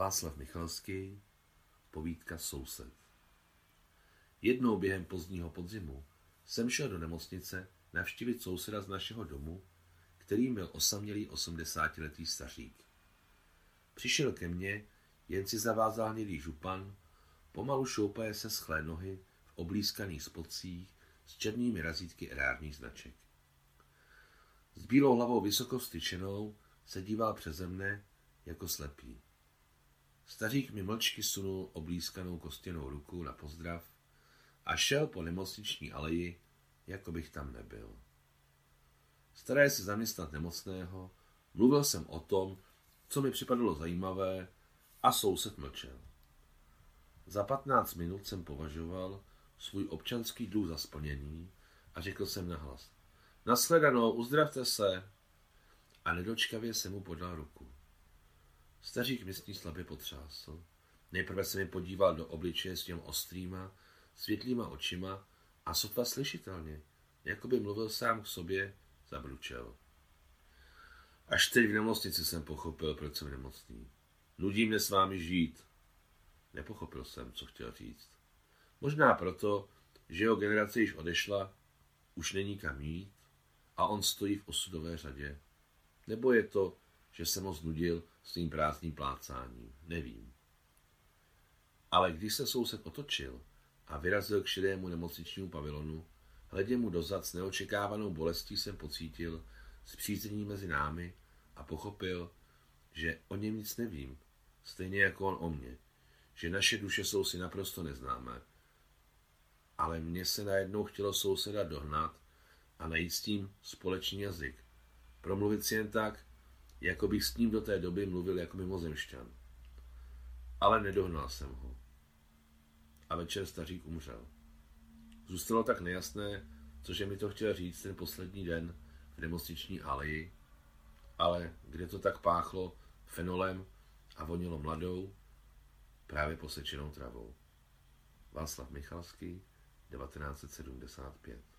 Václav Michalský, povídka Soused. Jednou během pozdního podzimu jsem šel do nemocnice navštívit souseda z našeho domu, který byl osamělý osmdesátiletý stařík. Přišel ke mně, jen si zavázal hnědý župan, pomalu šoupaje se schlé nohy v oblízkaných spodcích s černými razítky erárních značek. S bílou hlavou vysoko se díval přeze mne jako slepý. Stařík mi mlčky sunul oblízkanou kostěnou ruku na pozdrav a šel po nemocniční aleji, jako bych tam nebyl. Staré se zaměstnat nemocného, mluvil jsem o tom, co mi připadalo zajímavé a soused mlčel. Za patnáct minut jsem považoval svůj občanský dluh za splněný a řekl jsem nahlas. Naschledanou, uzdravte se. A nedočkavě jsem mu podal ruku. Stařík mi s ní slabě potřásl. Nejprve se mi podíval do obličeje s těm ostrýma, světlýma očima a sotva slyšitelně, jako by mluvil sám k sobě, zabručel. Až teď v nemocnici jsem pochopil, proč jsem nemocný. Nudí mě s vámi žít. Nepochopil jsem, co chtěl říct. Možná proto, že jeho generace již odešla, už není kam jít a on stojí v osudové řadě. Nebo je to, že jsem ho znudil svým prázdným plácáním. Nevím. Ale když se soused otočil a vyrazil k šedému nemocničnímu pavilonu, hledě mu dozad s neočekávanou bolestí jsem pocítil zpřízení mezi námi a pochopil, že o něm nic nevím, stejně jako on o mně, že naše duše jsou si naprosto neznámé. Ale mně se najednou chtělo souseda dohnat a najít s tím společný jazyk. Promluvit si jen tak, jako bych s ním do té doby mluvil jako mimozemšťan. Ale nedohnal jsem ho. A večer stařík umřel. Zůstalo tak nejasné, cože mi to chtěl říct ten poslední den v nemocniční aleji, ale kde to tak páchlo fenolem a vonilo mladou, právě posečenou travou. Václav Michalský, 1975